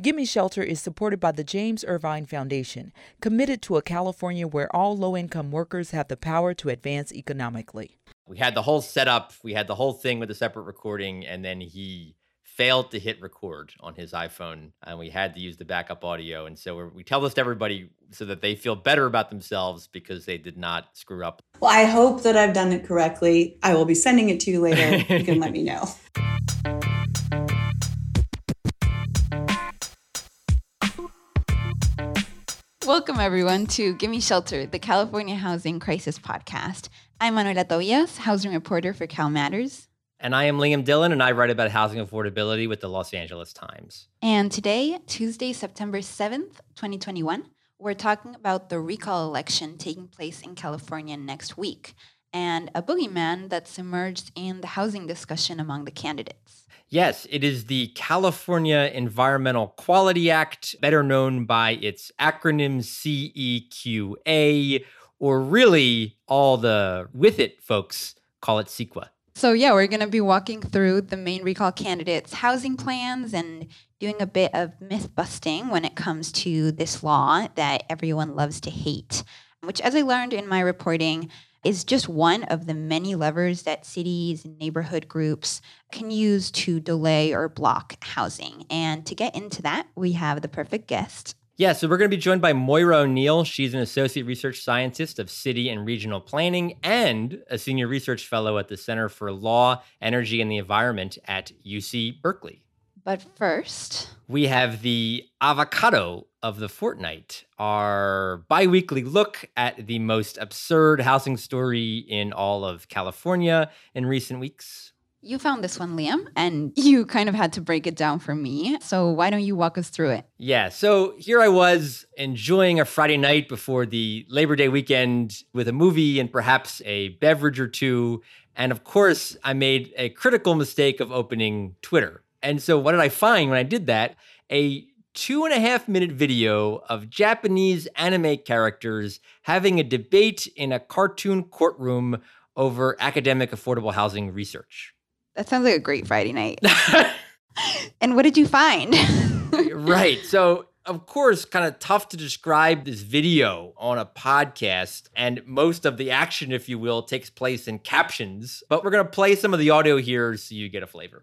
Gimme Shelter is supported by the James Irvine Foundation, committed to a California where all low income workers have the power to advance economically. We had the whole setup, we had the whole thing with a separate recording, and then he failed to hit record on his iPhone, and we had to use the backup audio. And so we tell this to everybody so that they feel better about themselves because they did not screw up. Well, I hope that I've done it correctly. I will be sending it to you later. you can let me know. Welcome, everyone, to Gimme Shelter, the California Housing Crisis Podcast. I'm Manuela Tobias, housing reporter for Cal Matters. And I am Liam Dillon, and I write about housing affordability with the Los Angeles Times. And today, Tuesday, September 7th, 2021, we're talking about the recall election taking place in California next week and a boogeyman that's emerged in the housing discussion among the candidates. Yes, it is the California Environmental Quality Act, better known by its acronym CEQA, or really all the with it folks call it CEQA. So, yeah, we're going to be walking through the main recall candidates' housing plans and doing a bit of myth busting when it comes to this law that everyone loves to hate, which, as I learned in my reporting, is just one of the many levers that cities and neighborhood groups can use to delay or block housing. And to get into that, we have the perfect guest. Yeah, so we're going to be joined by Moira O'Neill. She's an associate research scientist of city and regional planning and a senior research fellow at the Center for Law, Energy, and the Environment at UC Berkeley. But first, we have the avocado of the fortnight, our bi weekly look at the most absurd housing story in all of California in recent weeks. You found this one, Liam, and you kind of had to break it down for me. So why don't you walk us through it? Yeah. So here I was enjoying a Friday night before the Labor Day weekend with a movie and perhaps a beverage or two. And of course, I made a critical mistake of opening Twitter. And so, what did I find when I did that? A two and a half minute video of Japanese anime characters having a debate in a cartoon courtroom over academic affordable housing research. That sounds like a great Friday night. and what did you find? right. So, of course, kind of tough to describe this video on a podcast. And most of the action, if you will, takes place in captions. But we're going to play some of the audio here so you get a flavor.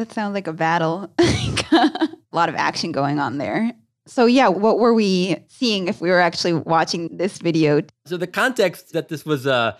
That sounds like a battle. a lot of action going on there. So, yeah, what were we seeing if we were actually watching this video? So, the context that this was a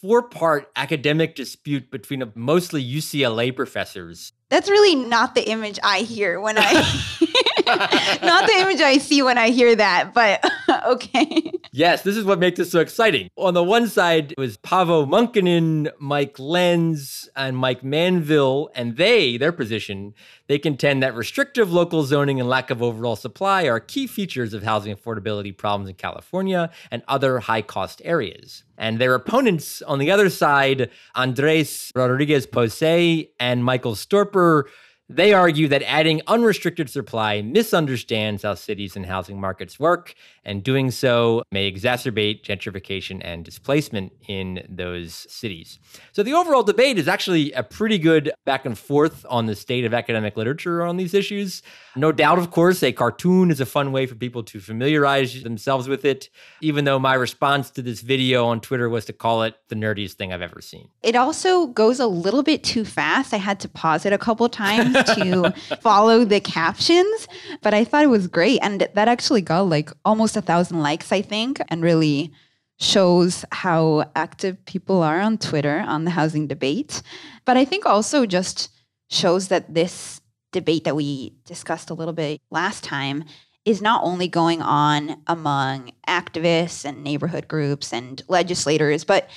four part academic dispute between a, mostly UCLA professors. That's really not the image I hear when I. not the image I see when I hear that, but okay. Yes, this is what makes it so exciting. On the one side it was Paavo Monkkonen, Mike Lens, and Mike Manville, and they, their position, they contend that restrictive local zoning and lack of overall supply are key features of housing affordability problems in California and other high cost areas. And their opponents on the other side, Andres Rodriguez Pose and Michael Storper, proper they argue that adding unrestricted supply misunderstands how cities and housing markets work, and doing so may exacerbate gentrification and displacement in those cities. So, the overall debate is actually a pretty good back and forth on the state of academic literature on these issues. No doubt, of course, a cartoon is a fun way for people to familiarize themselves with it, even though my response to this video on Twitter was to call it the nerdiest thing I've ever seen. It also goes a little bit too fast. I had to pause it a couple times to follow the captions, but I thought it was great. And that actually got like almost a thousand likes, I think, and really shows how active people are on Twitter on the housing debate. But I think also just shows that this debate that we discussed a little bit last time is not only going on among activists and neighborhood groups and legislators, but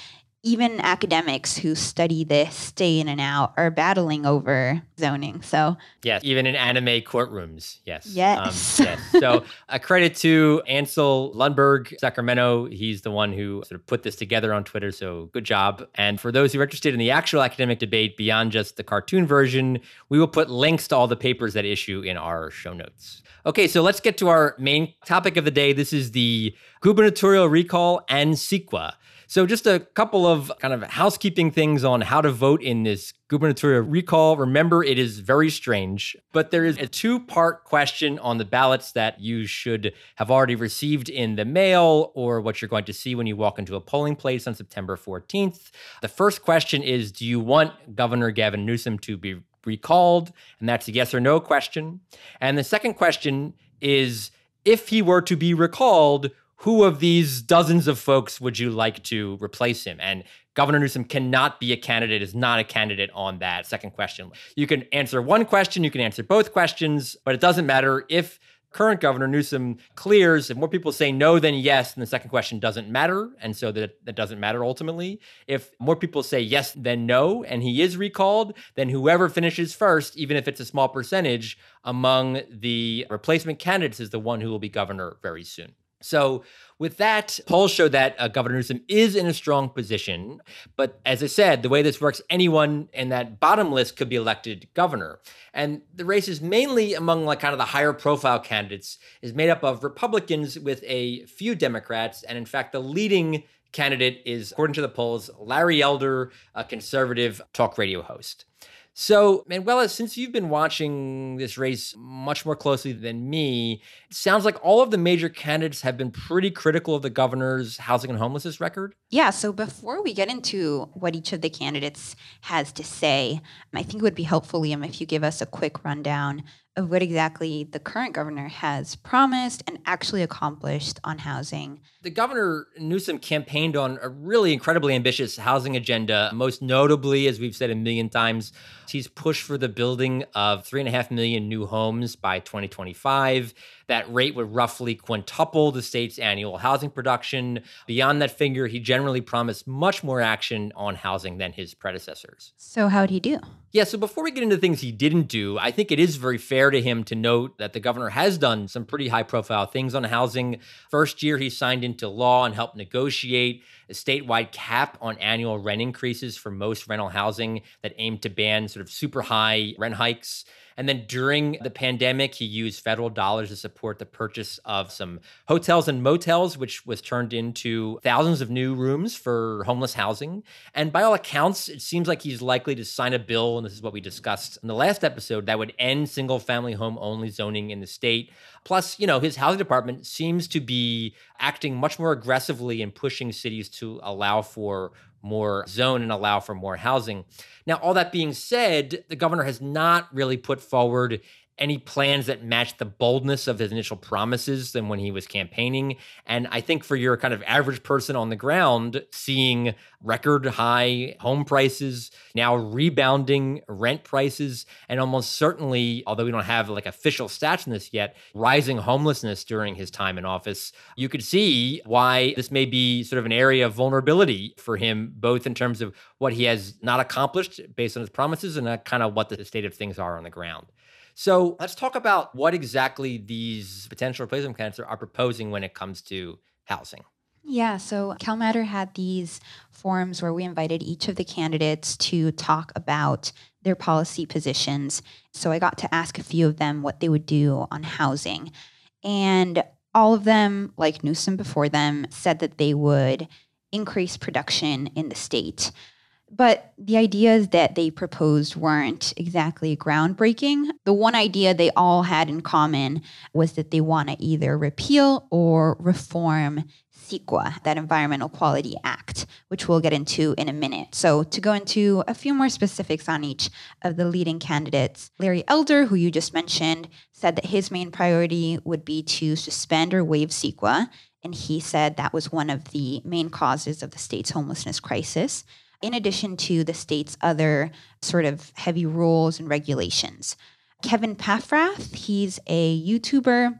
even academics who study this day in and out are battling over zoning. So, yes, even in anime courtrooms. Yes. Yes. Um, yes. So, a credit to Ansel Lundberg, Sacramento. He's the one who sort of put this together on Twitter. So, good job. And for those who are interested in the actual academic debate beyond just the cartoon version, we will put links to all the papers that issue in our show notes. Okay, so let's get to our main topic of the day. This is the gubernatorial recall and CEQA. So, just a couple of kind of housekeeping things on how to vote in this gubernatorial recall. Remember, it is very strange, but there is a two part question on the ballots that you should have already received in the mail or what you're going to see when you walk into a polling place on September 14th. The first question is Do you want Governor Gavin Newsom to be recalled? And that's a yes or no question. And the second question is if he were to be recalled, who of these dozens of folks would you like to replace him? And Governor Newsom cannot be a candidate, is not a candidate on that second question. You can answer one question, you can answer both questions, but it doesn't matter if current Governor Newsom clears, if more people say no than yes, then the second question doesn't matter. And so that, that doesn't matter ultimately. If more people say yes than no, and he is recalled, then whoever finishes first, even if it's a small percentage among the replacement candidates, is the one who will be governor very soon. So, with that, polls show that uh, Governor Newsom is in a strong position. But as I said, the way this works, anyone in that bottom list could be elected governor. And the race is mainly among like kind of the higher profile candidates, is made up of Republicans with a few Democrats. And in fact, the leading candidate is, according to the polls, Larry Elder, a conservative talk radio host. So, Manuela, since you've been watching this race much more closely than me, it sounds like all of the major candidates have been pretty critical of the governor's housing and homelessness record. Yeah. So, before we get into what each of the candidates has to say, I think it would be helpful, Liam, if you give us a quick rundown of what exactly the current governor has promised and actually accomplished on housing. The governor Newsom campaigned on a really incredibly ambitious housing agenda. Most notably, as we've said a million times, he's pushed for the building of three and a half million new homes by 2025. That rate would roughly quintuple the state's annual housing production. Beyond that figure, he generally promised much more action on housing than his predecessors. So, how'd he do? Yeah, so before we get into things he didn't do, I think it is very fair to him to note that the governor has done some pretty high profile things on housing. First year, he signed into law and helped negotiate a statewide cap on annual rent increases for most rental housing that aimed to ban sort of super high rent hikes. And then during the pandemic, he used federal dollars to support the purchase of some hotels and motels, which was turned into thousands of new rooms for homeless housing. And by all accounts, it seems like he's likely to sign a bill, and this is what we discussed in the last episode, that would end single family home only zoning in the state. Plus, you know, his housing department seems to be acting much more aggressively in pushing cities to allow for more zone and allow for more housing. Now, all that being said, the governor has not really put forward any plans that match the boldness of his initial promises than when he was campaigning. And I think for your kind of average person on the ground, seeing record high home prices, now rebounding rent prices, and almost certainly, although we don't have like official stats on this yet, rising homelessness during his time in office, you could see why this may be sort of an area of vulnerability for him, both in terms of what he has not accomplished based on his promises and uh, kind of what the state of things are on the ground. So let's talk about what exactly these potential replacement candidates are proposing when it comes to housing. Yeah, so CalMatter had these forums where we invited each of the candidates to talk about their policy positions. So I got to ask a few of them what they would do on housing. And all of them, like Newsom before them, said that they would increase production in the state. But the ideas that they proposed weren't exactly groundbreaking. The one idea they all had in common was that they want to either repeal or reform CEQA, that Environmental Quality Act, which we'll get into in a minute. So, to go into a few more specifics on each of the leading candidates, Larry Elder, who you just mentioned, said that his main priority would be to suspend or waive CEQA. And he said that was one of the main causes of the state's homelessness crisis in addition to the state's other sort of heavy rules and regulations. Kevin Paffrath, he's a YouTuber,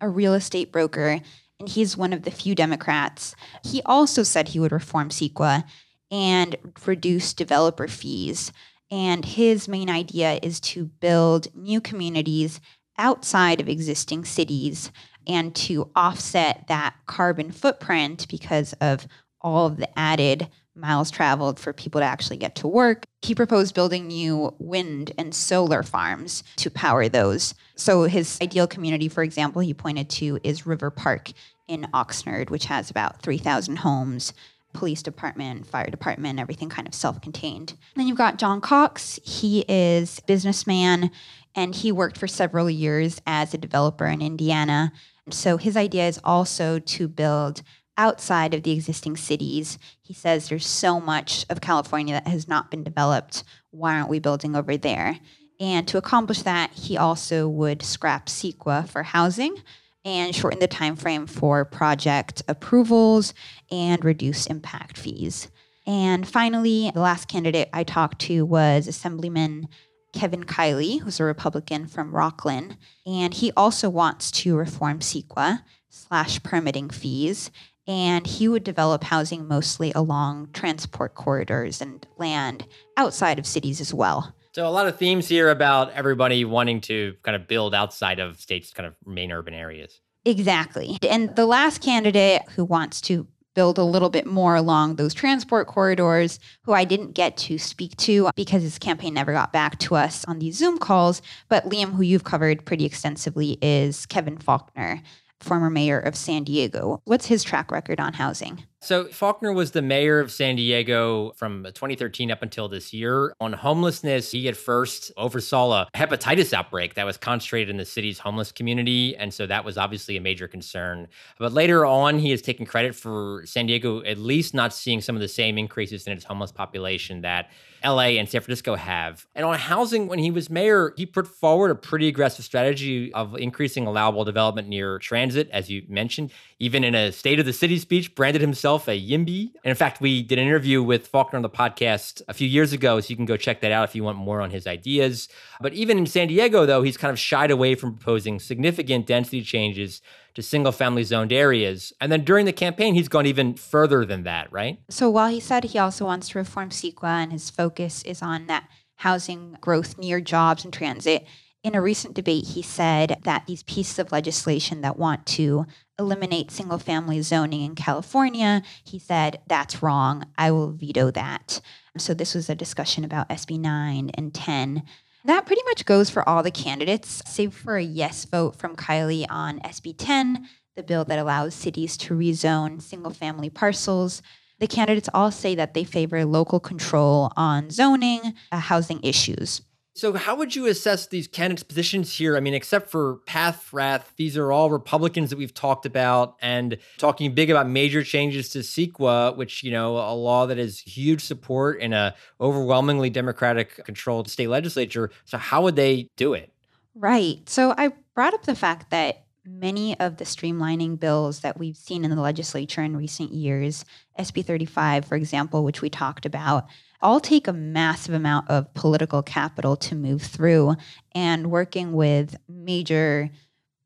a real estate broker, and he's one of the few Democrats. He also said he would reform CEQA. and reduce developer fees. And his main idea is to build new communities outside of existing cities and to offset that carbon footprint because of all of the added miles traveled for people to actually get to work. He proposed building new wind and solar farms to power those. So, his ideal community, for example, he pointed to is River Park in Oxnard, which has about 3,000 homes, police department, fire department, everything kind of self contained. Then you've got John Cox. He is businessman and he worked for several years as a developer in Indiana. So his idea is also to build outside of the existing cities. He says there's so much of California that has not been developed. Why aren't we building over there? And to accomplish that, he also would scrap CEQA for housing and shorten the time frame for project approvals and reduce impact fees. And finally, the last candidate I talked to was Assemblyman Kevin Kiley, who's a Republican from Rocklin, and he also wants to reform CEQA slash permitting fees and he would develop housing mostly along transport corridors and land outside of cities as well. So a lot of themes here about everybody wanting to kind of build outside of states' kind of main urban areas. Exactly. And the last candidate who wants to build a little bit more along those transport corridors, who I didn't get to speak to because his campaign never got back to us on these Zoom calls. But Liam, who you've covered pretty extensively, is Kevin Faulconer former mayor of San Diego. What's his track record on housing? So, Faulconer was the mayor of San Diego from 2013 up until this year. On homelessness, he at first oversaw a hepatitis outbreak that was concentrated in the city's homeless community. And so that was obviously a major concern. But later on, he has taken credit for San Diego at least not seeing some of the same increases in its homeless population that LA and San Francisco have. And on housing, when he was mayor, he put forward a pretty aggressive strategy of increasing allowable development near transit, as you mentioned. Even in a State of the City speech, branded himself a YIMBY. And in fact, we did an interview with Faulconer on the podcast a few years ago, so you can go check that out if you want more on his ideas. But even in San Diego, though, he's kind of shied away from proposing significant density changes to single family zoned areas. And then during the campaign, he's gone even further than that, right? So while he said he also wants to reform CEQA and his focus is on that housing growth near jobs and transit, in a recent debate, he said that these pieces of legislation that want to eliminate single family zoning in California, he said, that's wrong. I will veto that. So this was a discussion about SB 9 and 10. That pretty much goes for all the candidates, save for a yes vote from Kiley on SB 10, the bill that allows cities to rezone single family parcels. The candidates all say that they favor local control on zoning, uh, housing issues. So, how would you assess these candidates' positions here? I mean, except for PATH these are all Republicans that we've talked about and talking big about major changes to CEQA, which, you know, a law that has huge support in a overwhelmingly Democratic controlled state legislature. So, how would they do it? Right. So, I brought up the fact that many of the streamlining bills that we've seen in the legislature in recent years, SB 35, for example, which we talked about, all take a massive amount of political capital to move through. And working with major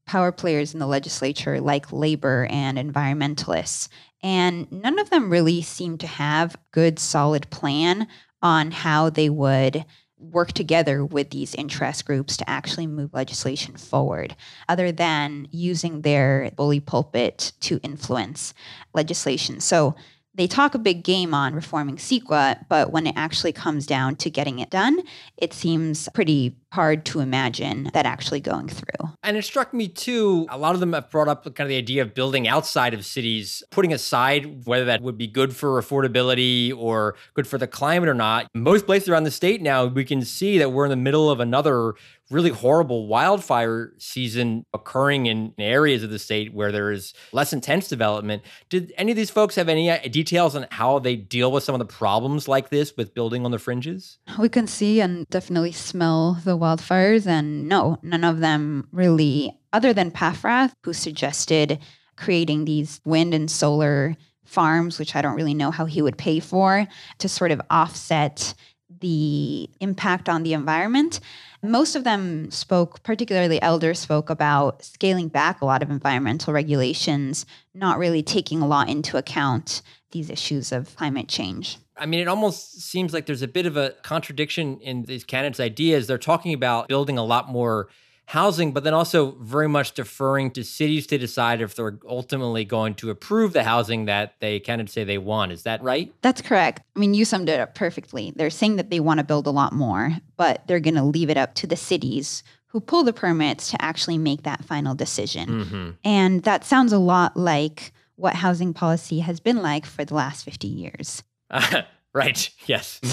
power players in the legislature like labor and environmentalists. And none of them really seem to have good solid plan on how they would work together with these interest groups to actually move legislation forward, other than using their bully pulpit to influence legislation. So they talk a big game on reforming CEQA, but when it actually comes down to getting it done, it seems pretty hard to imagine that actually going through. And it struck me too, a lot of them have brought up kind of the idea of building outside of cities, putting aside whether that would be good for affordability or good for the climate or not. Most places around the state now, we can see that we're in the middle of another really horrible wildfire season occurring in areas of the state where there is less intense development. Did any of these folks have any details on how they deal with some of the problems like this with building on the fringes? We can see and definitely smell the wildfires, and no, none of them really, other than Paffrath, who suggested creating these wind and solar farms, which I don't really know how he would pay for, to sort of offset the impact on the environment. Most of them spoke, particularly Elder's spoke about scaling back a lot of environmental regulations, not really taking a lot into account these issues of climate change. I mean, it almost seems like there's a bit of a contradiction in these candidates' ideas. They're talking about building a lot more housing, but then also very much deferring to cities to decide if they're ultimately going to approve the housing that they kind of say they want. Is that right? That's correct. I mean, you summed it up perfectly. They're saying that they want to build a lot more, but they're going to leave it up to the cities who pull the permits to actually make that final decision. Mm-hmm. And that sounds a lot like what housing policy has been like for the last 50 years. right. Yes.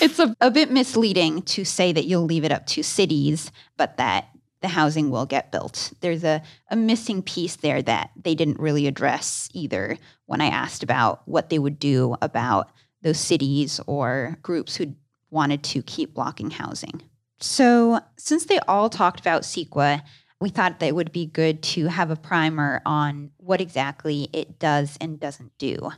It's a, a bit misleading to say that you'll leave it up to cities, but that the housing will get built. There's a, a missing piece there that they didn't really address either when I asked about what they would do about those cities or groups who wanted to keep blocking housing. So, since they all talked about CEQA, we thought that it would be good to have a primer on what exactly it does and doesn't do.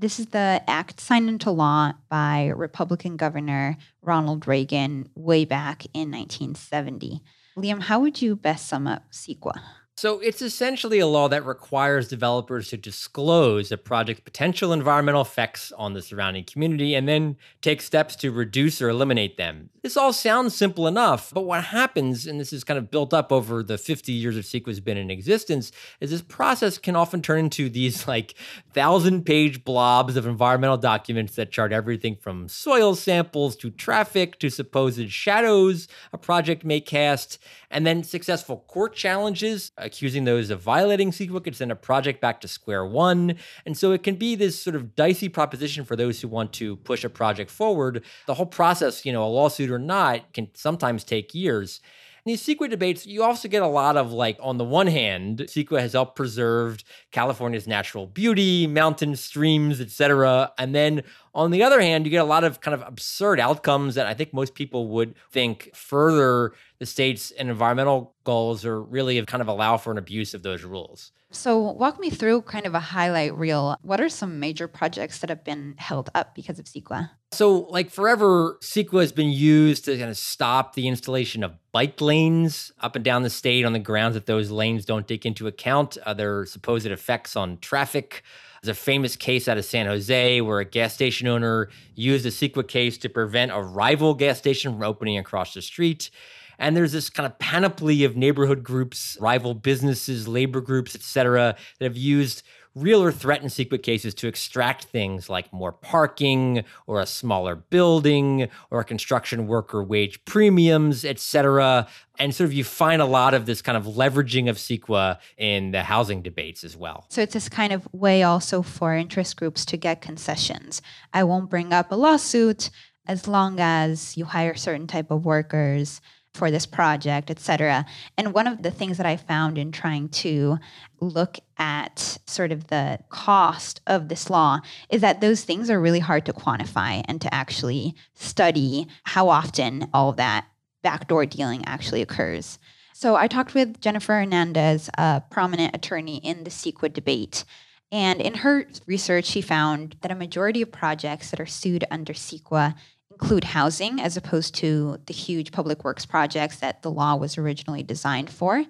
This is the act signed into law by Republican Governor Ronald Reagan way back in 1970. Liam, how would you best sum up CEQA? So it's essentially a law that requires developers to disclose a project's potential environmental effects on the surrounding community and then take steps to reduce or eliminate them. This all sounds simple enough, but what happens, and this is kind of built up over the 50 years of CEQA's been in existence, is this process can often turn into these like thousand page blobs of environmental documents that chart everything from soil samples to traffic to supposed shadows a project may cast, and then successful court challenges accusing those of violating CEQA could send a project back to square one. And so it can be this sort of dicey proposition for those who want to push a project forward. The whole process, you know, a lawsuit or not, can sometimes take years. In these CEQA debates, you also get a lot of like, on the one hand, CEQA has helped preserve California's natural beauty, mountains, streams, etc. And then on the other hand, you get a lot of kind of absurd outcomes that I think most people would think further the state's environmental goals or really kind of allow for an abuse of those rules. So, walk me through kind of a highlight reel. What are some major projects that have been held up because of CEQA? So, like forever, CEQA has been used to kind of stop the installation of bike lanes up and down the state on the grounds that those lanes don't take into account other supposed effects on traffic. There's a famous case out of San Jose where a gas station owner used a CEQA case to prevent a rival gas station from opening across the street. And there's this kind of panoply of neighborhood groups, rival businesses, labor groups, et cetera, that have used real or threatened CEQA cases to extract things like more parking or a smaller building or construction worker wage premiums, et cetera. And sort of you find a lot of this kind of leveraging of CEQA in the housing debates as well. So it's this kind of way also for interest groups to get concessions. I won't bring up a lawsuit as long as you hire certain type of workers for this project, et cetera. And one of the things that I found in trying to look at sort of the cost of this law is that those things are really hard to quantify and to actually study how often all of that backdoor dealing actually occurs. So I talked with Jennifer Hernandez, a prominent attorney in the CEQA debate. And in her research, she found that a majority of projects that are sued under CEQA include housing as opposed to the huge public works projects that the law was originally designed for.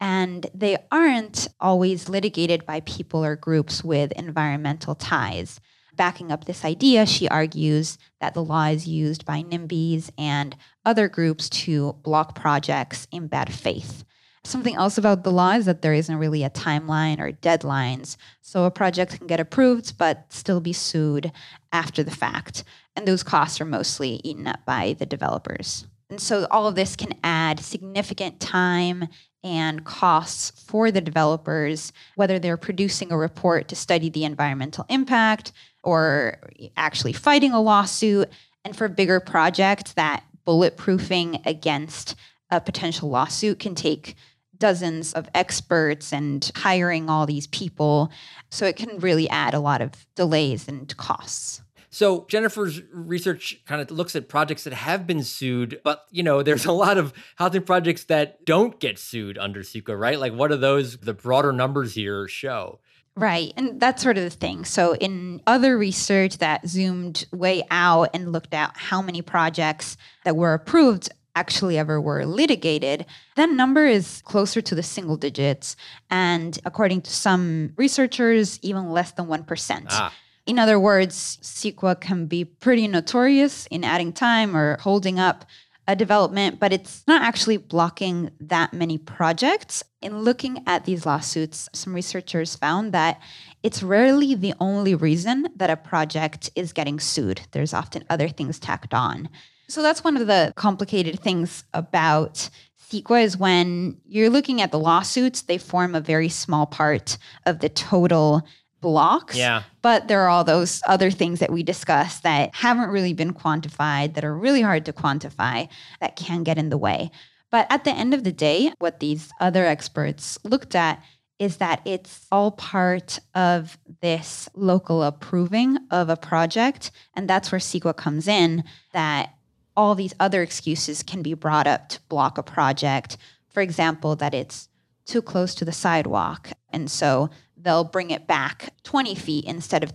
And they aren't always litigated by people or groups with environmental ties. Backing up this idea, she argues that the law is used by NIMBYs and other groups to block projects in bad faith. Something else about the law is that there isn't really a timeline or deadlines. So a project can get approved but still be sued after the fact. And those costs are mostly eaten up by the developers. And so all of this can add significant time and costs for the developers, whether they're producing a report to study the environmental impact or actually fighting a lawsuit. And for bigger projects, that bulletproofing against a potential lawsuit can take dozens of experts and hiring all these people. So it can really add a lot of delays and costs. So Jennifer's research kind of looks at projects that have been sued, but you know, there's a lot of housing projects that don't get sued under CEQA, right? Like what do those the broader numbers here show? Right. And that's sort of the thing. So, in other research that zoomed way out and looked at how many projects that were approved actually ever were litigated, that number is closer to the single digits. And according to some researchers, even less than 1%. Ah. In other words, CEQA can be pretty notorious in adding time or holding up a development, but it's not actually blocking that many projects. In looking at these lawsuits, some researchers found that it's rarely the only reason that a project is getting sued. There's often other things tacked on. So that's one of the complicated things about CEQA is when you're looking at the lawsuits, they form a very small part of the total blocks. Yeah. But there are all those other things that we discussed that haven't really been quantified, that are really hard to quantify, that can get in the way. But at the end of the day, what these other experts looked at is that it's all part of this local approving of a project. And that's where CEQA comes in, that all these other excuses can be brought up to block a project. For example, that it's too close to the sidewalk. And so they'll bring it back 20 feet instead of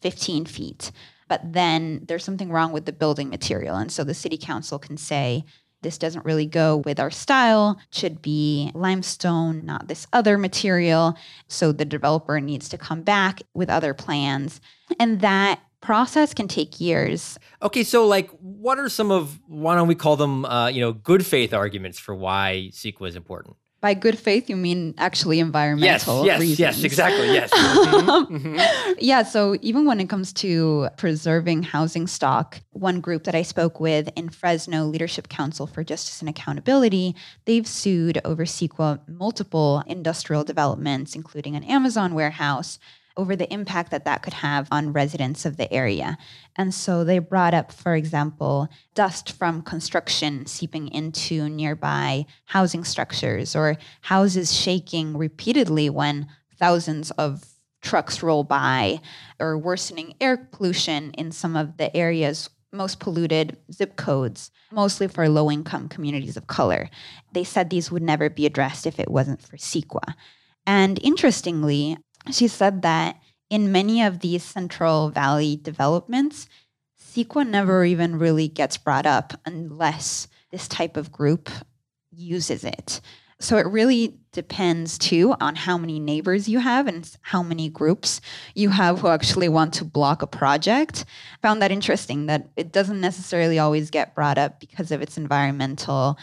15 feet. But then there's something wrong with the building material. And so the city council can say, this doesn't really go with our style, should be limestone, not this other material. So the developer needs to come back with other plans. And that process can take years. Okay, so like, what are some of why don't we call them, uh, you know, good faith arguments for why CEQA is important? By good faith, you mean actually environmental yes, yes, reasons. Yes, exactly. Yes. mm-hmm, mm-hmm. Yeah. So even when it comes to preserving housing stock, one group that I spoke with in Fresno Leadership Council for Justice and Accountability, they've sued over CEQA multiple industrial developments, including an Amazon warehouse over the impact that that could have on residents of the area. And so they brought up, for example, dust from construction seeping into nearby housing structures or houses shaking repeatedly when thousands of trucks roll by or worsening air pollution in some of the areas most polluted zip codes, mostly for low income communities of color. They said these would never be addressed if it wasn't for CEQA. And interestingly, she said that in many of these Central Valley developments, CEQA never even really gets brought up unless this type of group uses it. So it really depends too on how many neighbors you have and how many groups you have who actually want to block a project. Found that interesting that it doesn't necessarily always get brought up because of its environmental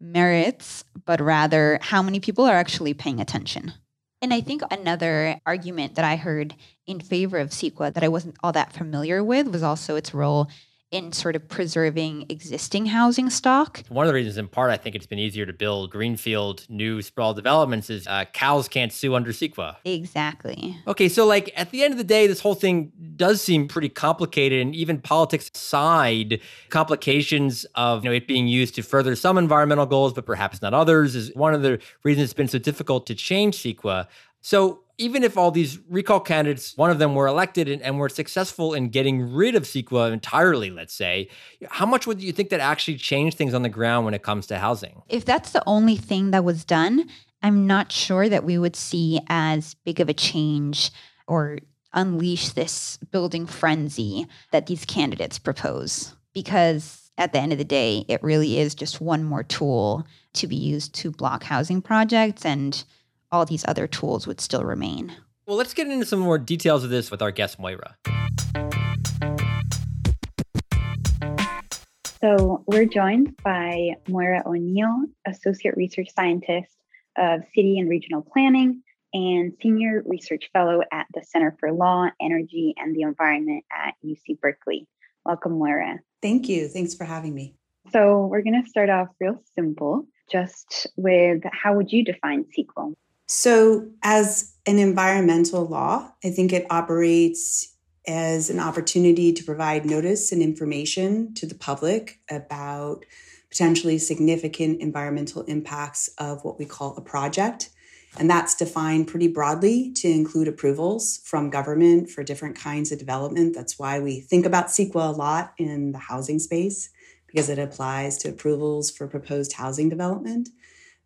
merits, but rather how many people are actually paying attention. And I think another argument that I heard in favor of CEQA that I wasn't all that familiar with was also its role in sort of preserving existing housing stock. One of the reasons, in part, I think it's been easier to build greenfield new sprawl developments is uh, cows can't sue under CEQA. Exactly. Okay, so like at the end of the day, this whole thing does seem pretty complicated, and even politics aside, complications of you know it being used to further some environmental goals, but perhaps not others, is one of the reasons it's been so difficult to change CEQA. So even if all these recall candidates, one of them were elected and, and, were successful in getting rid of CEQA entirely, let's say, how much would you think that actually changed things on the ground when it comes to housing? If that's the only thing that was done, I'm not sure that we would see as big of a change or unleash this building frenzy that these candidates propose. Because at the end of the day, it really is just one more tool to be used to block housing projects and all these other tools would still remain. Well, let's get into some more details of this with our guest, Moira. So, we're joined by Moira O'Neill, Associate Research Scientist of City and Regional Planning and Senior Research Fellow at the Center for Law, Energy, and the Environment at UC Berkeley. Welcome, Moira. Thank you. Thanks for having me. So, we're going to start off real simple, just with how would you define CEQA? So, as an environmental law, I think it operates as an opportunity to provide notice and information to the public about potentially significant environmental impacts of what we call a project. And that's defined pretty broadly to include approvals from government for different kinds of development. That's why we think about CEQA a lot in the housing space, because it applies to approvals for proposed housing development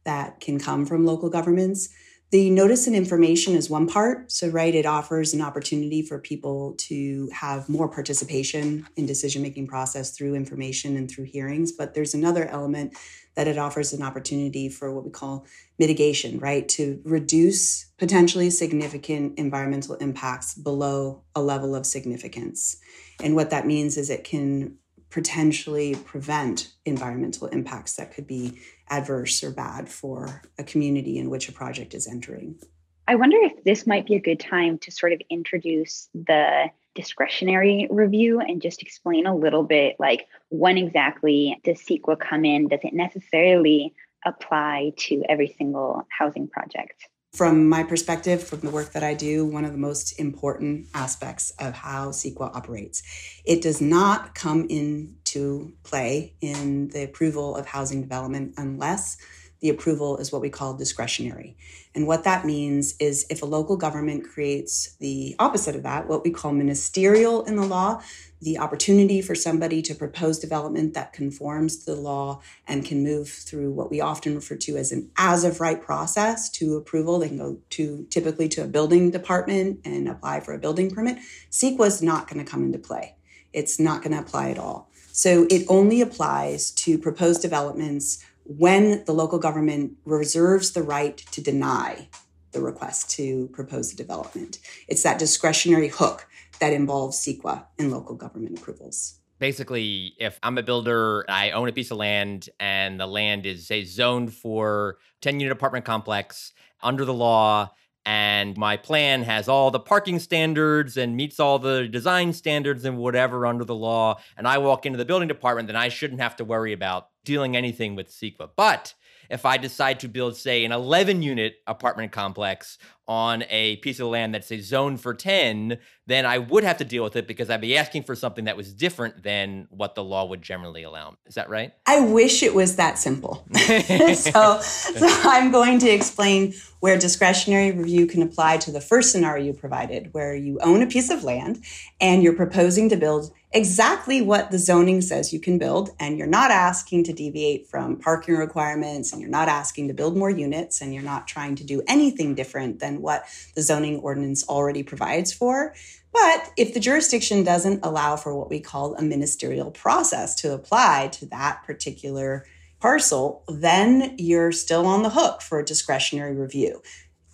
that can come from local governments. The notice and information is one part. So, right, it offers an opportunity for people to have more participation in decision making process through information and through hearings. But there's another element that it offers an opportunity for what we call mitigation, right? To reduce potentially significant environmental impacts below a level of significance. And what that means is it can potentially prevent environmental impacts that could be adverse or bad for a community in which a project is entering. I wonder if this might be a good time to sort of introduce the discretionary review and just explain a little bit like when exactly does CEQA come in? Does it necessarily apply to every single housing project? From my perspective, from the work that I do, one of the most important aspects of how CEQA operates. It does not come into play in the approval of housing development unless the approval is what we call discretionary. And what that means is if a local government creates the opposite of that, what we call ministerial in the law, the opportunity for somebody to propose development that conforms to the law and can move through what we often refer to as an as of right process to approval. They can go to typically to a building department and apply for a building permit. CEQA is not going to come into play. It's not going to apply at all. So it only applies to proposed developments when the local government reserves the right to deny the request to propose a development. It's that discretionary hook that involves CEQA and local government approvals. Basically, if I'm a builder, I own a piece of land and the land is, say, zoned for 10 unit apartment complex under the law, and my plan has all the parking standards and meets all the design standards and whatever under the law, and I walk into the building department, then I shouldn't have to worry about dealing anything with CEQA. But if I decide to build, say, an 11 unit apartment complex on a piece of land that's a zone for 10, then I would have to deal with it because I'd be asking for something that was different than what the law would generally allow. Is that right? I wish it was that simple. so, so I'm going to explain where discretionary review can apply to the first scenario you provided, where you own a piece of land and you're proposing to build exactly what the zoning says you can build, and you're not asking to deviate from parking requirements, and you're not asking to build more units, and you're not trying to do anything different than what the zoning ordinance already provides for. But if the jurisdiction doesn't allow for what we call a ministerial process to apply to that particular parcel, then you're still on the hook for a discretionary review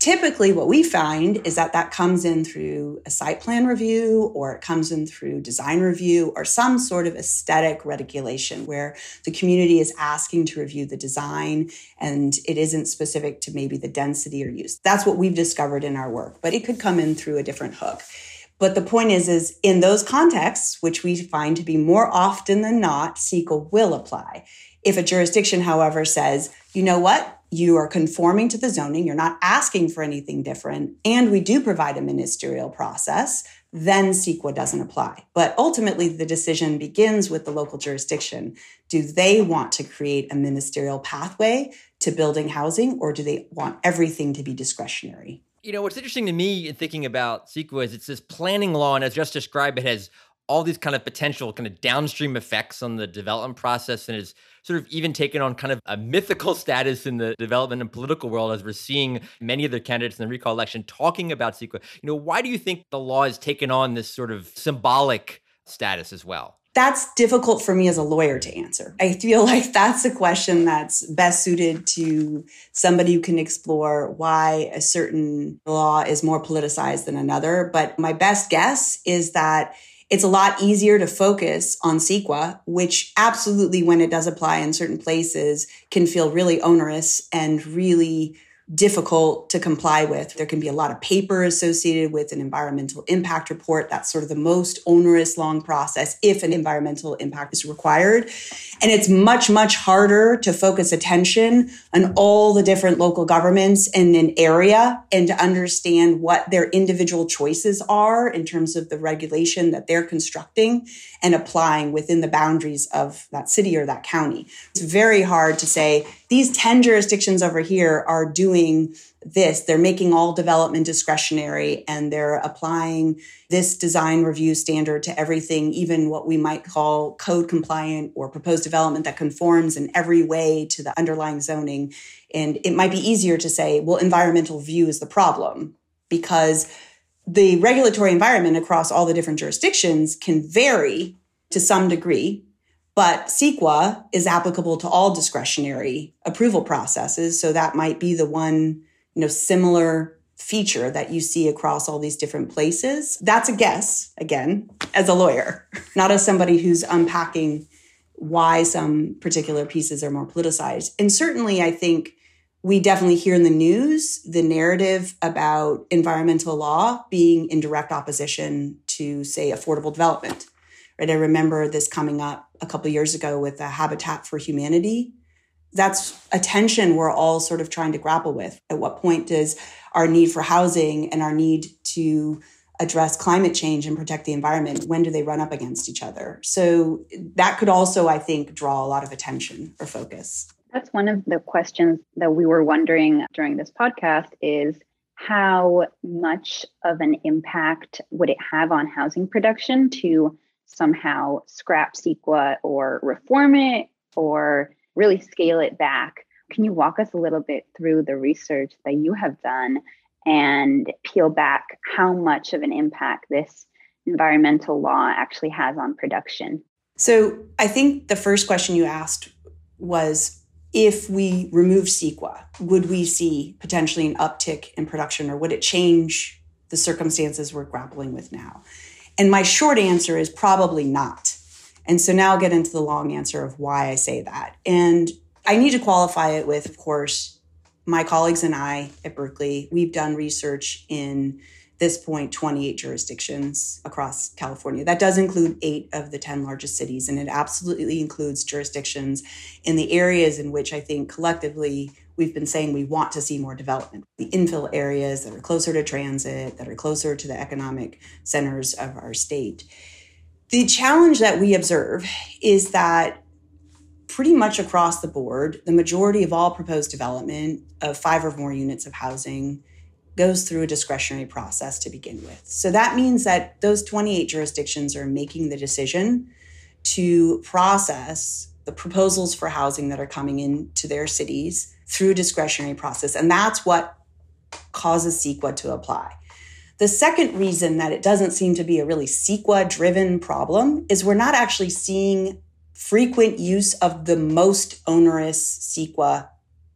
typically what we find is that that comes in through a site plan review or it comes in through design review or some sort of aesthetic regulation where the community is asking to review the design and it isn't specific to maybe the density or use. That's what we've discovered in our work but it could come in through a different hook. But the point is, is in those contexts, which we find to be more often than not, CEQA will apply. If a jurisdiction, however, says, you know what, you are conforming to the zoning, you're not asking for anything different, and we do provide a ministerial process, then CEQA doesn't apply. But ultimately, the decision begins with the local jurisdiction. Do they want to create a ministerial pathway to building housing, or do they want everything to be discretionary? You know, what's interesting to me in thinking about CEQA is it's this planning law, and as just described, it has all these kind of potential kind of downstream effects on the development process and is sort of even taken on kind of a mythical status in the development and political world as we're seeing many of the candidates in the recall election talking about CEQA. You know, why do you think the law has taken on this sort of symbolic status as well? That's difficult for me as a lawyer to answer. I feel like that's a question that's best suited to somebody who can explore why a certain law is more politicized than another. But my best guess is that it's a lot easier to focus on CEQA, which absolutely, when it does apply in certain places, can feel really onerous and really difficult to comply with. There can be a lot of paper associated with an environmental impact report. That's sort of the most onerous long process if an environmental impact is required. And it's much, much harder to focus attention on all the different local governments in an area and to understand what their individual choices are in terms of the regulation that they're constructing and applying within the boundaries of that city or that county. It's very hard to say, these 10 jurisdictions over here are doing this. They're making all development discretionary and they're applying this design review standard to everything, even what we might call code compliant or proposed development that conforms in every way to the underlying zoning. And it might be easier to say, well, environmental view is the problem because the regulatory environment across all the different jurisdictions can vary to some degree but CEQA is applicable to all discretionary approval processes. So that might be the one, you know, similar feature that you see across all these different places. That's a guess, again, as a lawyer, not as somebody who's unpacking why some particular pieces are more politicized. And certainly, I think we definitely hear in the news the narrative about environmental law being in direct opposition to, say, affordable development. Right? I remember this coming up a couple years ago with Habitat for Humanity. That's a tension we're all sort of trying to grapple with. At what point does our need for housing and our need to address climate change and protect the environment, when do they run up against each other? So that could also, I think, draw a lot of attention or focus. That's one of the questions that we were wondering during this podcast is how much of an impact would it have on housing production to somehow scrap CEQA or reform it or really scale it back. Can you walk us a little bit through the research that you have done and peel back how much of an impact this environmental law actually has on production? So, I think the first question you asked was if we remove CEQA, would we see potentially an uptick in production or would it change the circumstances we're grappling with now? And my short answer is probably not. And so now I'll get into the long answer of why I say that. And I need to qualify it with, of course, my colleagues and I at Berkeley, we've done research in this point 28 jurisdictions across California. That does include eight of the 10 largest cities, and it absolutely includes jurisdictions in the areas in which I think collectively we've been saying we want to see more development. The infill areas that are closer to transit, that are closer to the economic centers of our state. The challenge that we observe is that pretty much across the board, the majority of all proposed development of five or more units of housing goes through a discretionary process to begin with. So that means that those 28 jurisdictions are making the decision to process the proposals for housing that are coming into their cities through discretionary process. And that's what causes CEQA to apply. The second reason that it doesn't seem to be a really CEQA driven problem is we're not actually seeing frequent use of the most onerous CEQA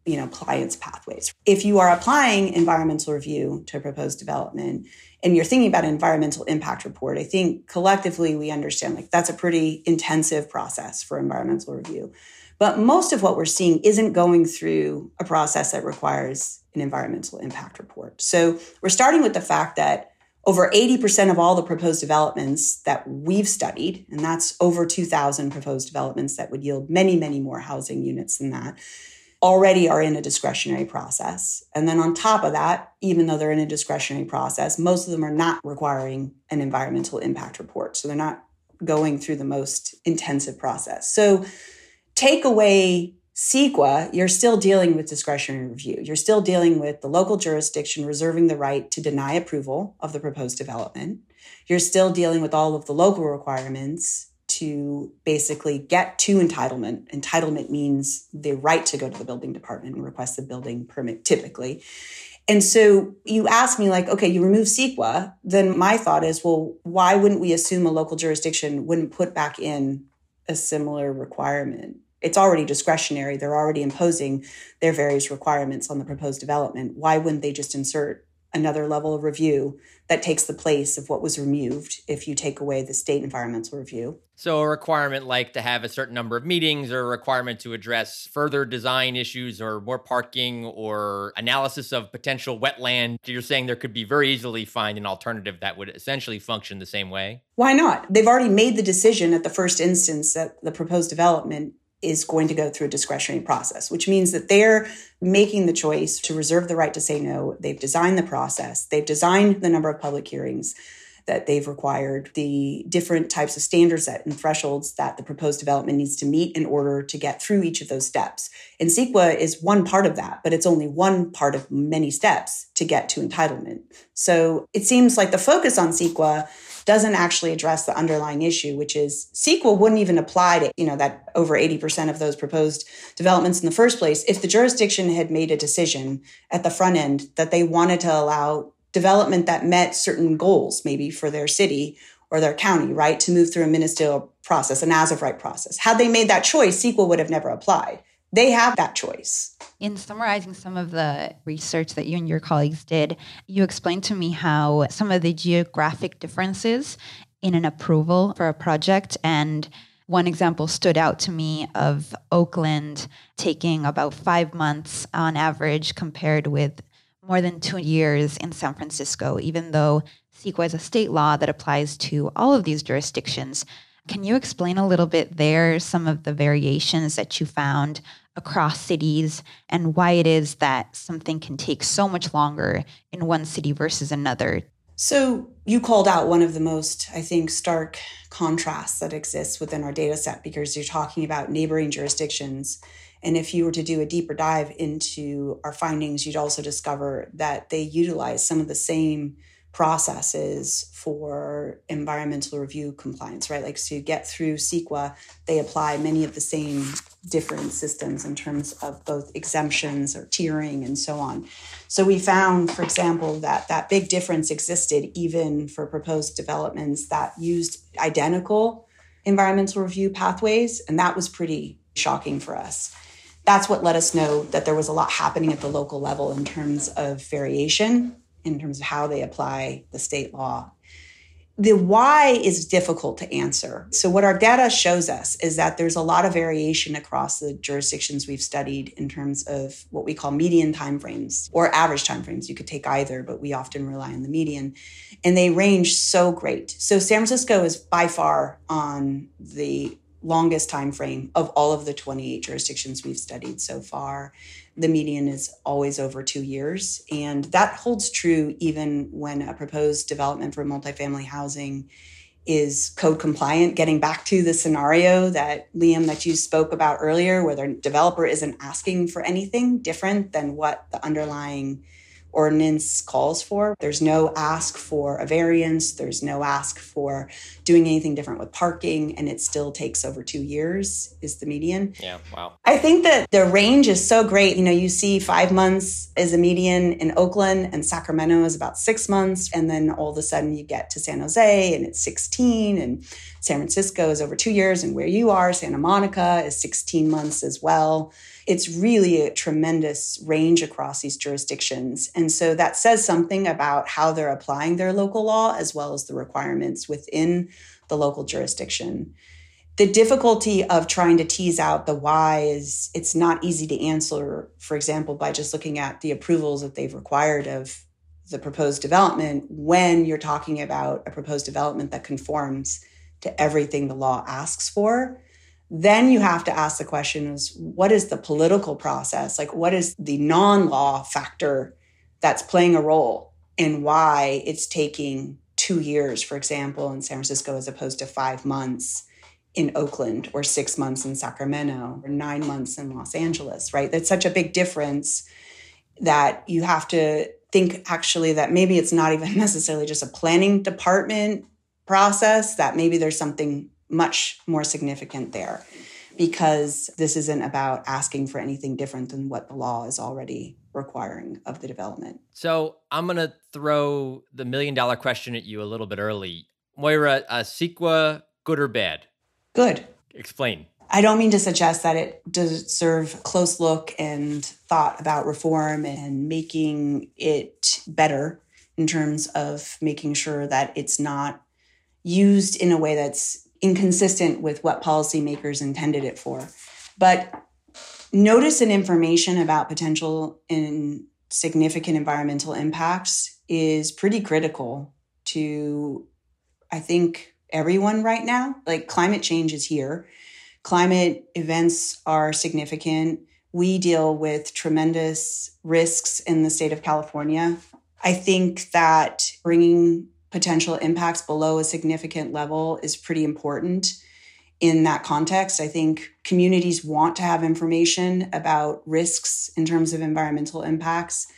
you know clients pathways if you are applying environmental review to a proposed development and you're thinking about an environmental impact report i think collectively we understand like that's a pretty intensive process for environmental review but most of what we're seeing isn't going through a process that requires an environmental impact report. So we're starting with the fact that over 80% of all the proposed developments that we've studied, and that's over 2,000 proposed developments that would yield many, many more housing units than that, already are in a discretionary process. And then on top of that, even though they're in a discretionary process, most of them are not requiring an environmental impact report. So they're not going through the most intensive process. So take away CEQA, you're still dealing with discretionary review. You're still dealing with the local jurisdiction reserving the right to deny approval of the proposed development. You're still dealing with all of the local requirements to basically get to entitlement. Entitlement means the right to go to the building department and request the building permit typically. And so you ask me, like, okay, you remove CEQA, then my thought is, well, why wouldn't we assume a local jurisdiction wouldn't put back in a similar requirement? It's already discretionary. They're already imposing their various requirements on the proposed development. Why wouldn't they just insert another level of review that takes the place of what was removed if you take away the state environmental review? So, a requirement like to have a certain number of meetings or a requirement to address further design issues or more parking or analysis of potential wetland. You're saying there could be very easily find an alternative that would essentially function the same way? Why not? They've already made the decision at the first instance that the proposed development is going to go through a discretionary process, which means that they're making the choice to reserve the right to say no. They've designed the process, they've designed the number of public hearings, that they've required, the different types of standards that and thresholds that the proposed development needs to meet in order to get through each of those steps. And CEQA is one part of that, but it's only one part of many steps to get to entitlement. So it seems like the focus on CEQA doesn't actually address the underlying issue, which is CEQA wouldn't even apply to, you know, that over 80% of those proposed developments in the first place if the jurisdiction had made a decision at the front end that they wanted to allow development that met certain goals, maybe for their city or their county, right, to move through a ministerial process, an as of right process. Had they made that choice, CEQA would have never applied. They have that choice. In summarizing some of the research that you and your colleagues did, you explained to me how some of the geographic differences in an approval for a project and one example stood out to me of Oakland taking about five months on average compared with more than two years in San Francisco, even though CEQA is a state law that applies to all of these jurisdictions. Can you explain a little bit there some of the variations that you found across cities and why it is that something can take so much longer in one city versus another? So, you called out one of the most, I think, stark contrasts that exists within our data set because you're talking about neighboring jurisdictions and if you were to do a deeper dive into our findings, you'd also discover that they utilize some of the same processes for environmental review compliance, right? Like to get through CEQA, they apply many of the same different systems in terms of both exemptions or tiering and so on. So we found, for example, that that big difference existed even for proposed developments that used identical environmental review pathways, and that was pretty shocking for us that's what let us know that there was a lot happening at the local level in terms of variation, in terms of how they apply the state law. The why is difficult to answer. So, what our data shows us is that there's a lot of variation across the jurisdictions we've studied in terms of what we call median timeframes or average timeframes. You could take either, but we often rely on the median. And they range so great. So, San Francisco is by far on the longest time frame of all of the 28 jurisdictions we've studied so far the median is always over two years. And that holds true even when a proposed development for multifamily housing is code compliant. Getting back to the scenario that liam that you spoke about earlier where the developer isn't asking for anything different than what the underlying ordinance calls for. There's no ask for a variance, there's no ask for doing anything different with parking, and it still takes over two years, is the median. Yeah, wow. I think that the range is so great. You know, you see five months as a median in Oakland, and Sacramento is about six months. And then all of a sudden you get to San Jose and it's 16, and San Francisco is over two years, and where you are, Santa Monica, is 16 months as well it's really a tremendous range across these jurisdictions. And so that says something about how they're applying their local law as well as the requirements within the local jurisdiction. The difficulty of trying to tease out the why is it's not easy to answer, for example, by just looking at the approvals that they've required of the proposed development when you're talking about a proposed development that conforms to everything the law asks for then you have to ask the question is what is the political process? Like what is the non-law factor that's playing a role in why it's taking two years for example in san francisco as opposed to five months in oakland or six months in sacramento or nine months in los angeles right? That's such a big difference that you have to think actually that maybe it's not even necessarily just a planning department process that maybe there's something much more significant there because this isn't about asking for anything different than what the law is already requiring of the development. So I'm going to throw the million dollar question at you a little bit early. Moira, uh, a CEQA, good or bad? Good. Explain. I don't mean to suggest that it deserve close look and thought about reform and making it better in terms of making sure that it's not used in a way that's inconsistent with what policymakers intended it for. But notice and information about potential and significant environmental impacts is pretty critical to, I think, everyone right now. Like climate change is here, climate events are significant. We deal with tremendous risks in the state of California. I think that bringing potential impacts below a significant level is pretty important in that context. I think communities want to have information about risks in terms of environmental impacts.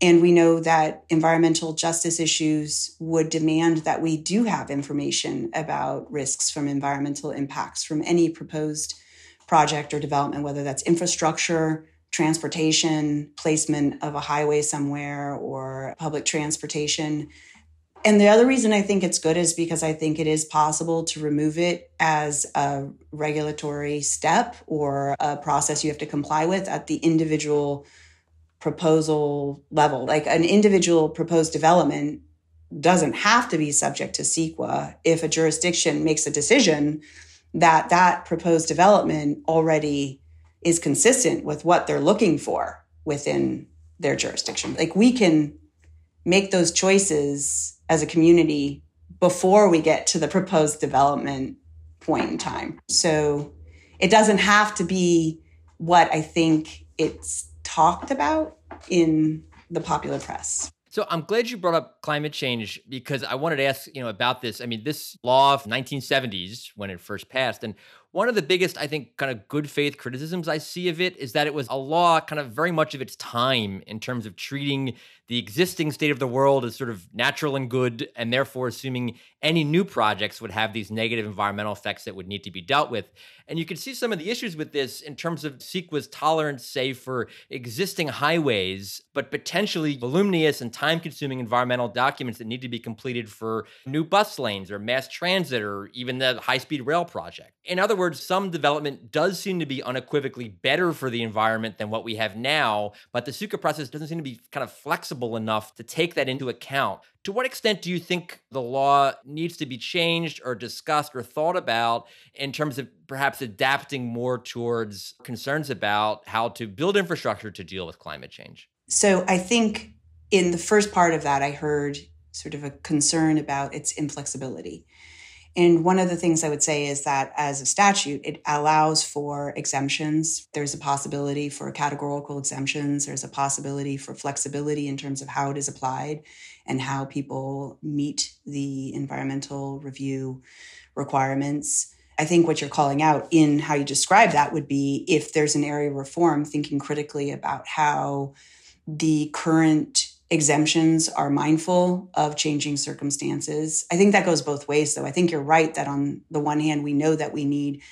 And we know that environmental justice issues would demand that we do have information about risks from environmental impacts from any proposed project or development, whether that's infrastructure, transportation, placement of a highway somewhere, or public transportation. And the other reason I think it's good is because I think it is possible to remove it as a regulatory step or a process you have to comply with at the individual proposal level. Like an individual proposed development doesn't have to be subject to CEQA if a jurisdiction makes a decision that that proposed development already is consistent with what they're looking for within their jurisdiction. Like we can make those choices as a community before we get to the proposed development point in time. So it doesn't have to be what I think it's talked about in the popular press. So I'm glad you brought up climate change because I wanted to ask, you know, about this. I mean, this law of 1970s when it first passed and one of the biggest, I think, kind of good faith criticisms I see of it is that it was a law kind of very much of its time in terms of treating the existing state of the world as sort of natural and good, and therefore assuming any new projects would have these negative environmental effects that would need to be dealt with. And you can see some of the issues with this in terms of CEQA's tolerance, say, for existing highways, but potentially voluminous and time consuming environmental documents that need to be completed for new bus lanes or mass transit or even the high speed rail project. In other words, some development does seem to be unequivocally better for the environment than what we have now, but the CEQA process doesn't seem to be kind of flexible enough to take that into account. To what extent do you think the law needs to be changed or discussed or thought about in terms of perhaps adapting more towards concerns about how to build infrastructure to deal with climate change? So I think in the first part of that, I heard sort of a concern about its inflexibility. And one of the things I would say is that as a statute, it allows for exemptions. There's a possibility for categorical exemptions. There's a possibility for flexibility in terms of how it is applied and how people meet the environmental review requirements. I think what you're calling out in how you describe that would be if there's an area of reform, thinking critically about how the current exemptions are mindful of changing circumstances. I think that goes both ways, though. I think you're right that on the one hand, we know that we need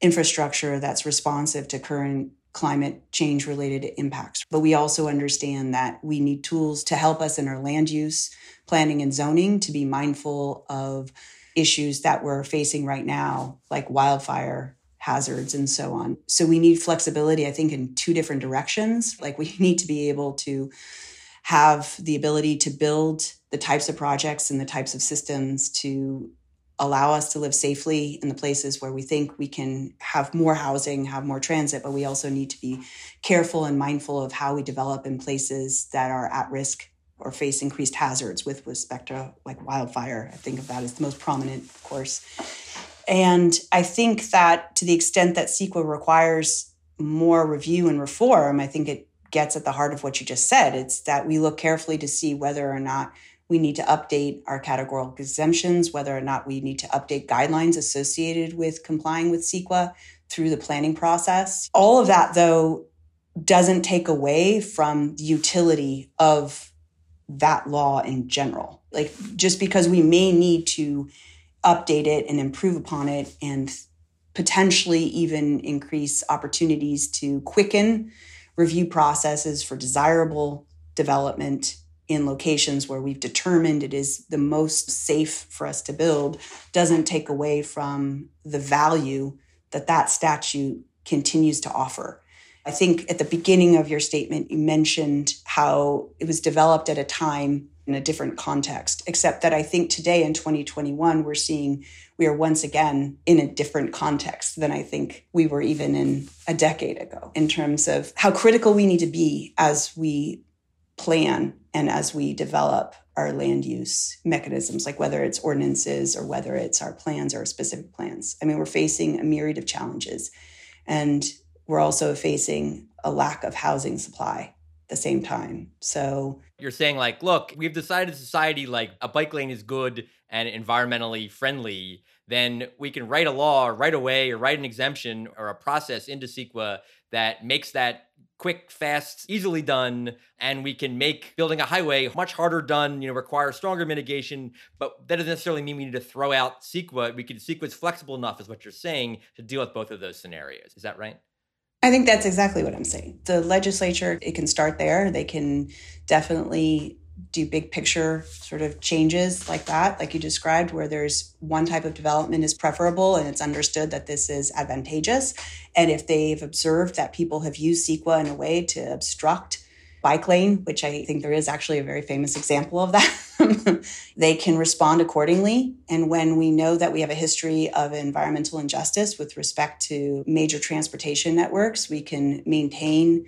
infrastructure that's responsive to current climate change related impacts. But we also understand that we need tools to help us in our land use, planning, and zoning to be mindful of issues that we're facing right now, like wildfire hazards and so on. So we need flexibility, I think, in two different directions. Like we need to be able to have the ability to build the types of projects and the types of systems to allow us to live safely in the places where we think we can have more housing, have more transit, but we also need to be careful and mindful of how we develop in places that are at risk or face increased hazards with respect to like wildfire. I think of that as the most prominent, of course. And I think that to the extent that CEQA requires more review and reform, I think it gets at the heart of what you just said. It's that we look carefully to see whether or not we need to update our categorical exemptions, whether or not we need to update guidelines associated with complying with CEQA through the planning process. All of that, though, doesn't take away from the utility of that law in general. Like, just because we may need to update it and improve upon it and potentially even increase opportunities to quicken review processes for desirable development in locations where we've determined it is the most safe for us to build doesn't take away from the value that that statute continues to offer. I think at the beginning of your statement, you mentioned how it was developed at a time in a different context, except that I think today in 2021, we're seeing we are once again in a different context than I think we were even in a decade ago in terms of how critical we need to be as we plan and as we develop our land use mechanisms, like whether it's ordinances or whether it's our plans or specific plans. I mean, we're facing a myriad of challenges. And we're also facing a lack of housing supply the same time. So you're saying like, look, we've decided society like a bike lane is good and environmentally friendly, then we can write a law right away or write an exemption or a process into CEQA that makes that quick, fast, easily done, and we can make building a highway much harder done, you know, require stronger mitigation, but that doesn't necessarily mean we need to throw out CEQA. We can CEQA is flexible enough, is what you're saying, to deal with both of those scenarios. Is that right? I think that's exactly what I'm saying. The legislature, it can start there. They can definitely do big picture sort of changes like that, like you described, where there's one type of development is preferable and it's understood that this is advantageous. And if they've observed that people have used CEQA in a way to obstruct bike lane, which I think there is actually a very famous example of that, they can respond accordingly. And when we know that we have a history of environmental injustice with respect to major transportation networks, we can maintain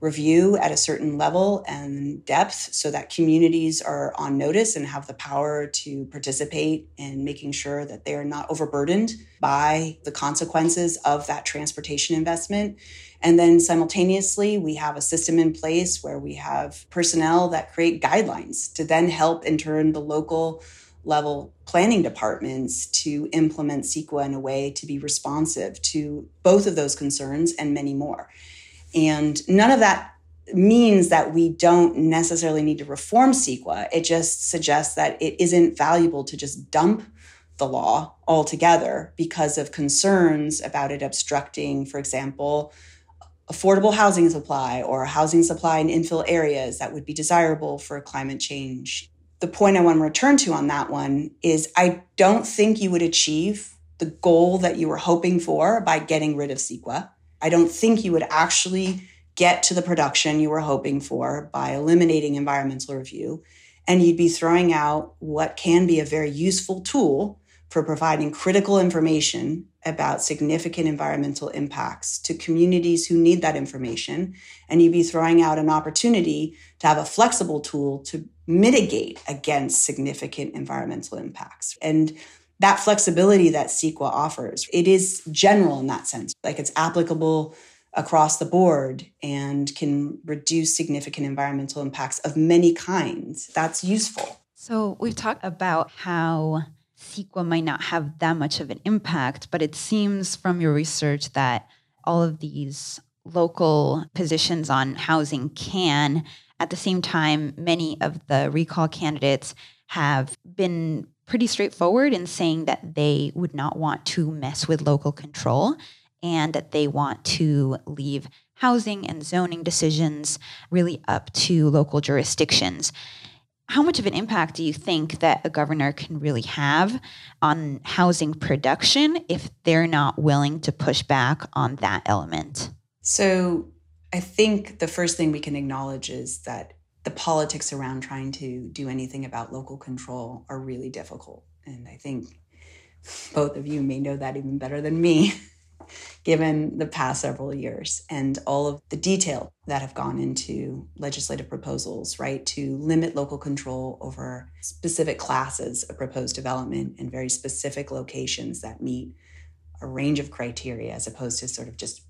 review at a certain level and depth so that communities are on notice and have the power to participate in making sure that they are not overburdened by the consequences of that transportation investment. And then simultaneously, we have a system in place where we have personnel that create guidelines to then help in turn the local level planning departments to implement CEQA in a way to be responsive to both of those concerns and many more. And none of that means that we don't necessarily need to reform CEQA. It just suggests that it isn't valuable to just dump the law altogether because of concerns about it obstructing, for example, affordable housing supply or housing supply in infill areas that would be desirable for climate change. The point I want to return to on that one is I don't think you would achieve the goal that you were hoping for by getting rid of CEQA. I don't think you would actually get to the production you were hoping for by eliminating environmental review. And you'd be throwing out what can be a very useful tool for providing critical information about significant environmental impacts to communities who need that information. And you'd be throwing out an opportunity to have a flexible tool to mitigate against significant environmental impacts. And that flexibility that CEQA offers, it is general in that sense. Like it's applicable across the board and can reduce significant environmental impacts of many kinds. That's useful. So we've talked about how CEQA might not have that much of an impact, but it seems from your research that all of these local positions on housing can. At the same time, many of the recall candidates have been pretty straightforward in saying that they would not want to mess with local control and that they want to leave housing and zoning decisions really up to local jurisdictions. How much of an impact do you think that a governor can really have on housing production if they're not willing to push back on that element? So, I think the first thing we can acknowledge is that the politics around trying to do anything about local control are really difficult. And I think both of you may know that even better than me, given the past several years and all of the detail that have gone into legislative proposals, right, to limit local control over specific classes of proposed development and very specific locations that meet a range of criteria as opposed to sort of just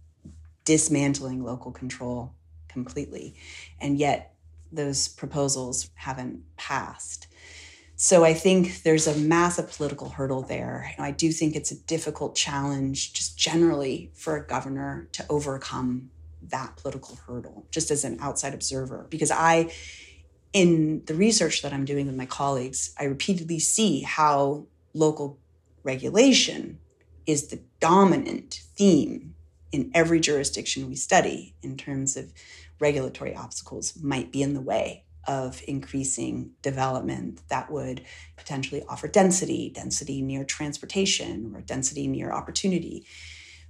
dismantling local control completely. And yet, those proposals haven't passed. So I think there's a massive political hurdle there. I do think it's a difficult challenge, just generally, for a governor to overcome that political hurdle, just as an outside observer. Because I, in the research that I'm doing with my colleagues, I repeatedly see how local regulation is the dominant theme in every jurisdiction we study in terms of regulatory obstacles might be in the way of increasing development that would potentially offer density, density near transportation, or density near opportunity.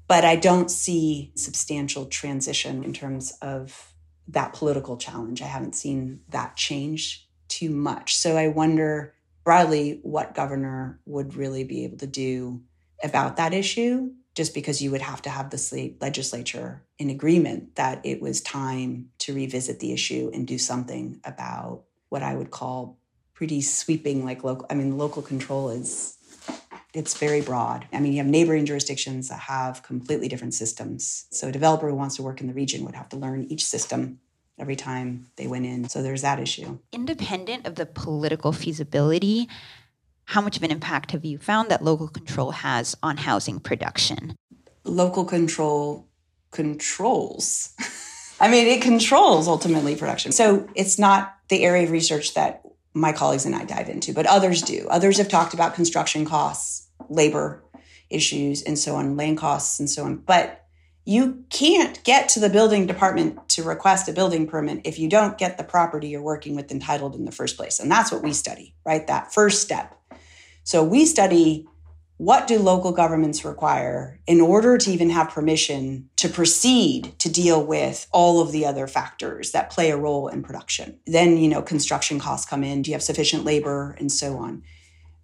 But I don't see substantial transition in terms of that political challenge. I haven't seen that change too much. So I wonder broadly what governor would really be able to do about that issue just because you would have to have the legislature in agreement that it was time to revisit the issue and do something about what I would call pretty sweeping, like local. I mean, local control is it's very broad. I mean, you have neighboring jurisdictions that have completely different systems. So a developer who wants to work in the region would have to learn each system every time they went in. So there's that issue. Independent of the political feasibility, how much of an impact have you found that local control has on housing production? Local control controls. I mean, it controls ultimately production. So it's not the area of research that my colleagues and I dive into, but others do. Others have talked about construction costs, labor issues, and so on, land costs, and so on. But you can't get to the building department to request a building permit if you don't get the property you're working with entitled in the first place. And that's what we study, right? That first step. So we study what do local governments require in order to even have permission to proceed to deal with all of the other factors that play a role in production? Then you know construction costs come in. Do you have sufficient labor? And so on.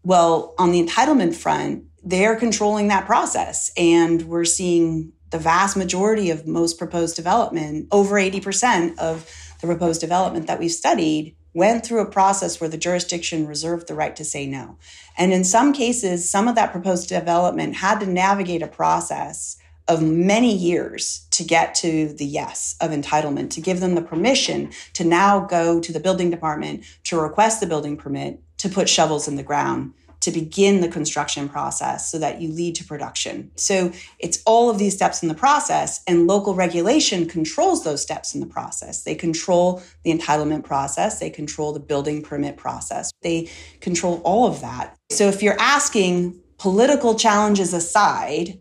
Well on the entitlement front they're controlling that process. And we're seeing the vast majority of most proposed development over 80% of the proposed development that we've studied went through a process where the jurisdiction reserved the right to say no. And in some cases, some of that proposed development had to navigate a process of many years to get to the yes of entitlement, to give them the permission to now go to the building department to request the building permit to put shovels in the ground to begin the construction process so that you lead to production. So it's all of these steps in the process, and local regulation controls those steps in the process. They control the entitlement process, they control the building permit process, they control all of that. So if you're asking political challenges aside,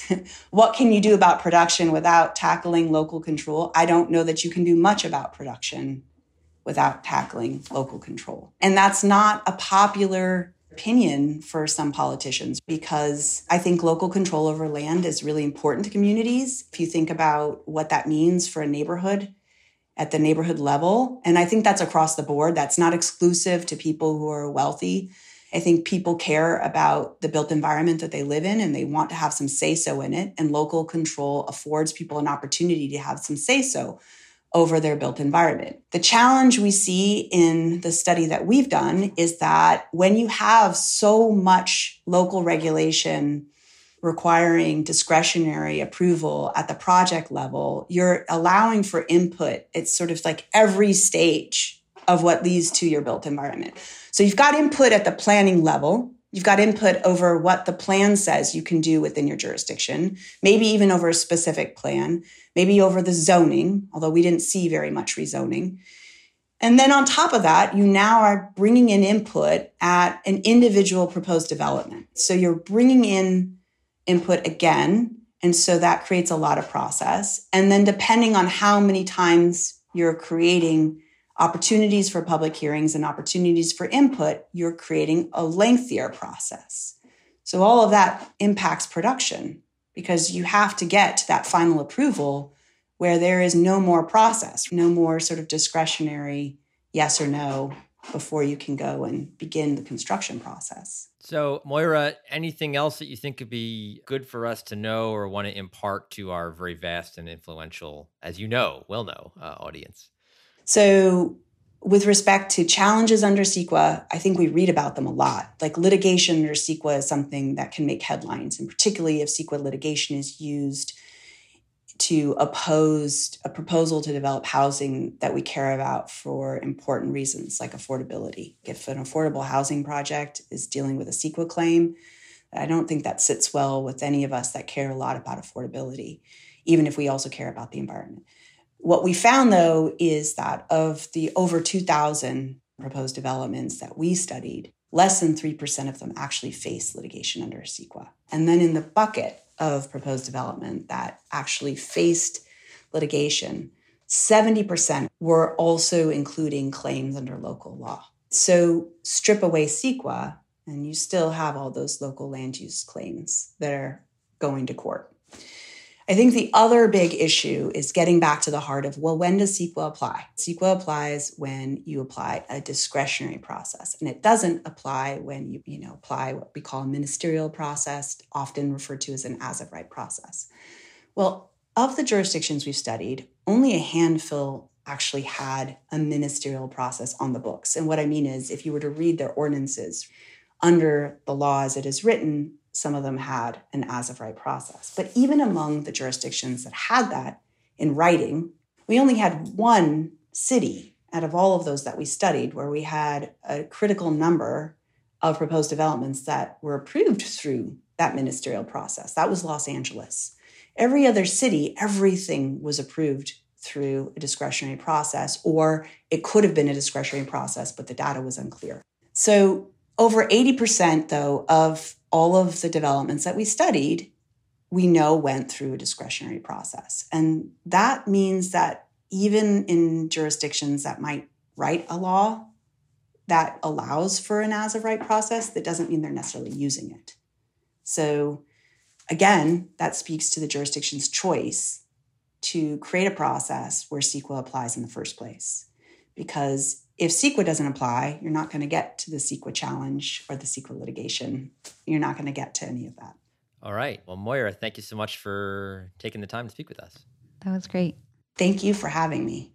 what can you do about production without tackling local control? I don't know that you can do much about production without tackling local control. And that's not a popular opinion for some politicians because I think local control over land is really important to communities. If you think about what that means for a neighborhood at the neighborhood level, and I think that's across the board, that's not exclusive to people who are wealthy. I think people care about the built environment that they live in and they want to have some say so in it. And local control affords people an opportunity to have some say so over their built environment. The challenge we see in the study that we've done is that when you have so much local regulation requiring discretionary approval at the project level, you're allowing for input. It's sort of like every stage of what leads to your built environment. So you've got input at the planning level. You've got input over what the plan says you can do within your jurisdiction, maybe even over a specific plan maybe over the zoning, although we didn't see very much rezoning. And then on top of that, you now are bringing in input at an individual proposed development. So you're bringing in input again. And so that creates a lot of process. And then depending on how many times you're creating opportunities for public hearings and opportunities for input, you're creating a lengthier process. So all of that impacts production because you have to get to that final approval where there is no more process, no more sort of discretionary yes or no before you can go and begin the construction process. So, Moira, anything else that you think could be good for us to know or want to impart to our very vast and influential, as you know, well know, uh, audience? So, with respect to challenges under CEQA, I think we read about them a lot. Like litigation under CEQA is something that can make headlines, and particularly if CEQA litigation is used to oppose a proposal to develop housing that we care about for important reasons like affordability. If an affordable housing project is dealing with a CEQA claim, I don't think that sits well with any of us that care a lot about affordability, even if we also care about the environment. What we found though is that of the over 2,000 proposed developments that we studied, less than 3% of them actually face litigation under CEQA. And then in the bucket of proposed development that actually faced litigation, 70% were also including claims under local law. So strip away CEQA, and you still have all those local land use claims that are going to court. I think the other big issue is getting back to the heart of well, when does CEQA apply? CEQA applies when you apply a discretionary process, and it doesn't apply when you, you know, apply what we call a ministerial process, often referred to as an as of right process. Well, of the jurisdictions we've studied, only a handful actually had a ministerial process on the books. And what I mean is, if you were to read their ordinances under the law as it is written, some of them had an as of right process. But even among the jurisdictions that had that in writing, We only had one city out of all of those that we studied where we had a critical number of proposed developments that were approved through that ministerial process. That was Los Angeles. Every other city, everything was approved through a discretionary process, or it could have been a discretionary process, but the data was unclear. So, over 80%, though, of all of the developments that we studied, we know went through a discretionary process. And that means that even in jurisdictions that might write a law that allows for an as of right process, that doesn't mean they're necessarily using it. So, again, that speaks to the jurisdiction's choice to create a process where CEQA applies in the first place. Because if CEQA doesn't apply, you're not going to get to the CEQA challenge or the CEQA litigation. You're not going to get to any of that. All right. Well, Moira, thank you so much for taking the time to speak with us. That was great. Thank you for having me.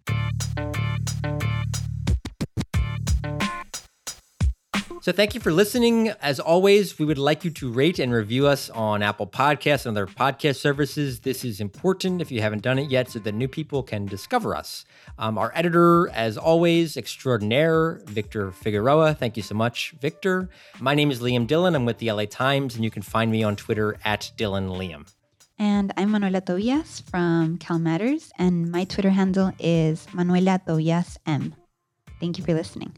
So thank you for listening. As always, we would like you to rate and review us on Apple Podcasts and other podcast services. This is important if you haven't done it yet so that new people can discover us. Um, our editor, as always, extraordinaire, Victor Figueroa. Thank you so much, Victor. My name is Liam Dillon. I'm with the LA Times, and you can find me on Twitter at Dillon Liam. And I'm Manuela Tobias from Cal Matters, and my Twitter handle is Manuela Tobias M. Thank you for listening.